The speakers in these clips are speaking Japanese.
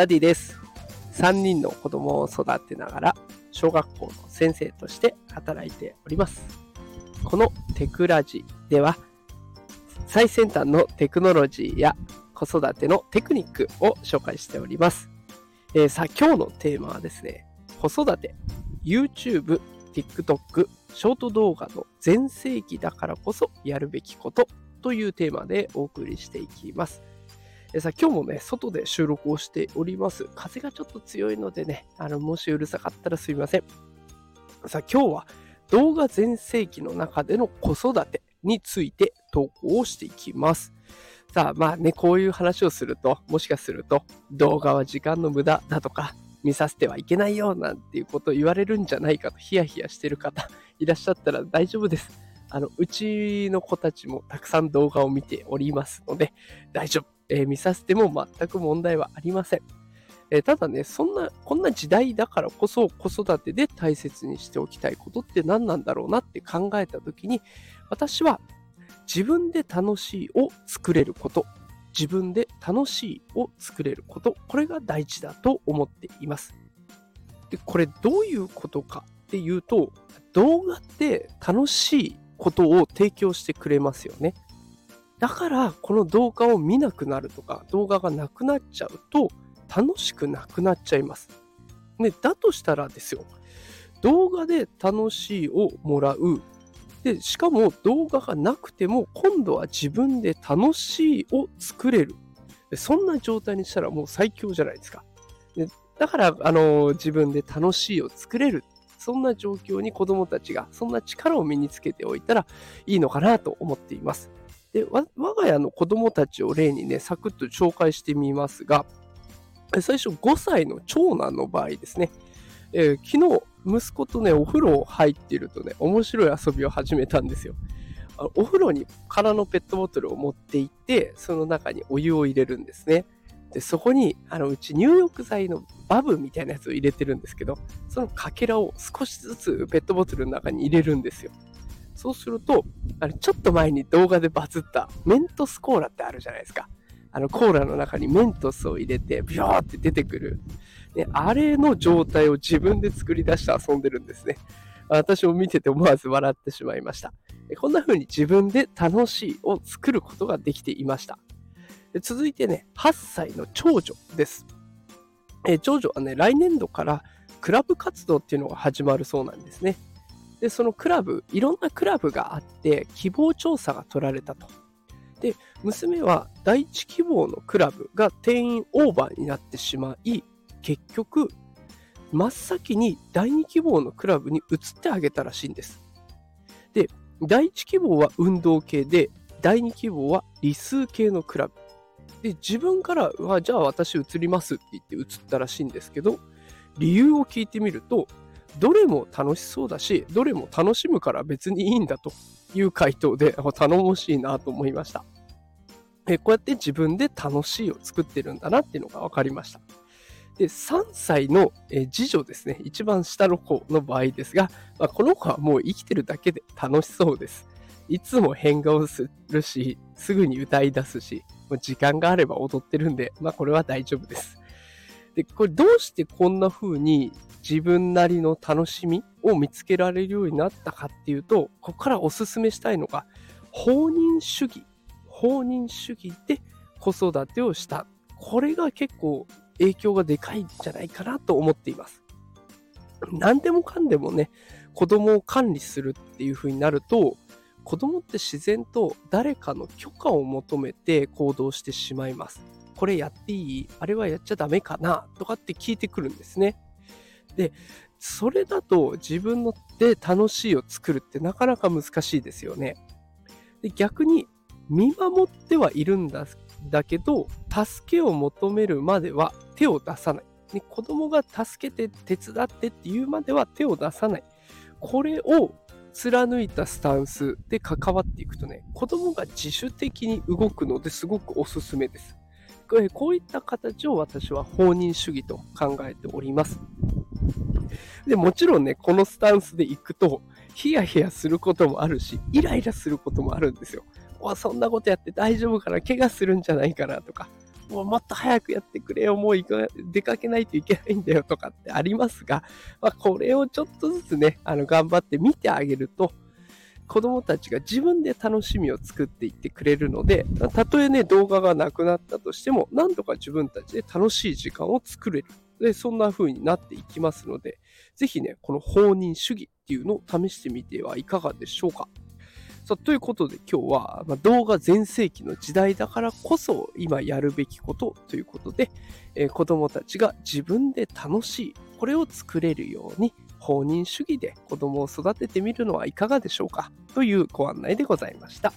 ダディです。3人の子供を育てながら、小学校の先生として働いております。このテクラジでは、最先端のテクノロジーや子育てのテクニックを紹介しております。えーさあ、今日のテーマはですね、子育て、YouTube、TikTok、ショート動画の全盛期だからこそやるべきことというテーマでお送りしていきます。えさ、今日もね、外で収録をしております。風がちょっと強いのでね、あの、もしうるさかったらすいません。さあ、今日は動画全盛期の中での子育てについて投稿をしていきます。さあ、まあね、こういう話をすると、もしかすると、動画は時間の無駄だとか、見させてはいけないよなんていうことを言われるんじゃないかとヒヤヒヤしてる方いらっしゃったら大丈夫です。あの、うちの子たちもたくさん動画を見ておりますので、大丈夫。えー見させても全く問題はありません。えただね、そんな、こんな時代だからこそ子育てで大切にしておきたいことって何なんだろうなって考えたときに、私は自分で楽しいを作れること、自分で楽しいを作れること、これが大事だと思っています。で、これどういうことかっていうと、動画って楽しいことを提供してくれますよね。だから、この動画を見なくなるとか、動画がなくなっちゃうと、楽しくなくなっちゃいます。ね、だとしたらですよ、動画で楽しいをもらう。で、しかも動画がなくても、今度は自分で楽しいを作れる。そんな状態にしたらもう最強じゃないですか。でだから、あの自分で楽しいを作れる。そんな状況に子供たちが、そんな力を身につけておいたらいいのかなと思っています。で、我が家の子供たちを例にね、サクッと紹介してみますが、最初5歳の長男の場合ですね、えー昨日、息子とね、お風呂入っているとね、面白い遊びを始めたんですよ。お風呂に空のペットボトルを持って行って、その中にお湯を入れるんですね。で、そこに、あの、うち入浴剤のバブみたいなやつを入れてるんですけど、そのかけらを少しずつペットボトルの中に入れるんですよ。そうすると、あれ、ちょっと前に動画でバズったメントスコーラってあるじゃないですか。あの、コーラの中にメントスを入れて、ビョーって出てくる。ね、あれの状態を自分で作り出して遊んでるんですね。私も見てて思わず笑ってしまいました。こんな風に自分で楽しいを作ることができていました。続いてね、8歳の長女です。え長女はね、来年度からクラブ活動っていうのが始まるそうなんですね。で、そのクラブ、いろんなクラブがあって、希望調査が取られたと。で、娘は第一希望のクラブが定員オーバーになってしまい、結局、真っ先に第二希望のクラブに移ってあげたらしいんです。で、第一希望は運動系で、第二希望は理数系のクラブ。で、自分からは、じゃあ私移りますって言って移ったらしいんですけど、理由を聞いてみると、どれも楽しそうだし、どれも楽しむから別にいいんだという回答で、頼もしいなと思いました。えこうやって自分で楽しいを作ってるんだなっていうのが分かりました。で、3歳のえ次女ですね、一番下の子の場合ですが、まあ、この子はもう生きてるだけで楽しそうです。いつも変顔するし、すぐに歌い出すし、時間があれば踊ってるんで、まあこれは大丈夫です。で、これどうしてこんな風に自分なりの楽しみを見つけられるようになったかっていうと、ここからおすすめしたいのが、放任主義。放任主義で子育てをした。これが結構影響がでかいんじゃないかなと思っています。何でもかんでもね、子供を管理するっていう風になると、子供って自然と誰かの許可を求めて行動してしまいます。これやっていい？あれはやっちゃダメかな？とかって聞いてくるんですね。で、それだと自分ので楽しいを作るってなかなか難しいですよね。で逆に見守ってはいるんだだけど、助けを求めるまでは手を出さない。ね、子供が助けて手伝ってっていうまでは手を出さない。これを貫いたスタンスで関わっていくとね、子供が自主的に動くのですごくおすすめです。こういった形を私は放任主義と考えております。でもちろんね、このスタンスで行くと、ヒヤヒヤすることもあるし、イライラすることもあるんですよ。わそんなことやって大丈夫かな怪我するんじゃないかなとか、もうもっと早くやってくれよ、もう行か出かけないといけないんだよとかってありますが、まあ、これをちょっとずつね、あの頑張って見てあげると、子供たちが自分で楽しみを作っていってくれるので、たとえね、動画がなくなったとしても、何とか自分たちで楽しい時間を作れる。で、そんな風になっていきますので、ぜひね、この放任主義っていうのを試してみてはいかがでしょうか。さということで今日は、まあ、動画全盛期の時代だからこそ今やるべきことということで、えー、子供たちが自分で楽しい、これを作れるように放任主義で子供を育ててみるのはいかがでしょうか？というご案内でございました。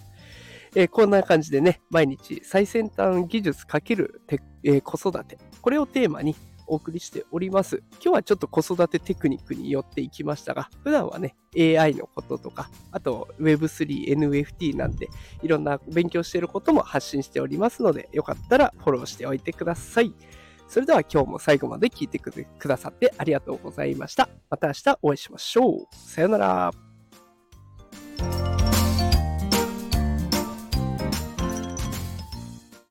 えー、こんな感じでね、毎日最先端技術×て、えー、子育て、これをテーマにお送りしております。今日はちょっと子育てテクニックに寄っていきましたが、普段はね、AI のこととか、あと Web3、NFT なんて、いろんな勉強していることも発信しておりますので、よかったらフォローしておいてください。それでは今日も最後まで聞いてくださってありがとうございました。また明日お会いしましょう。さよなら。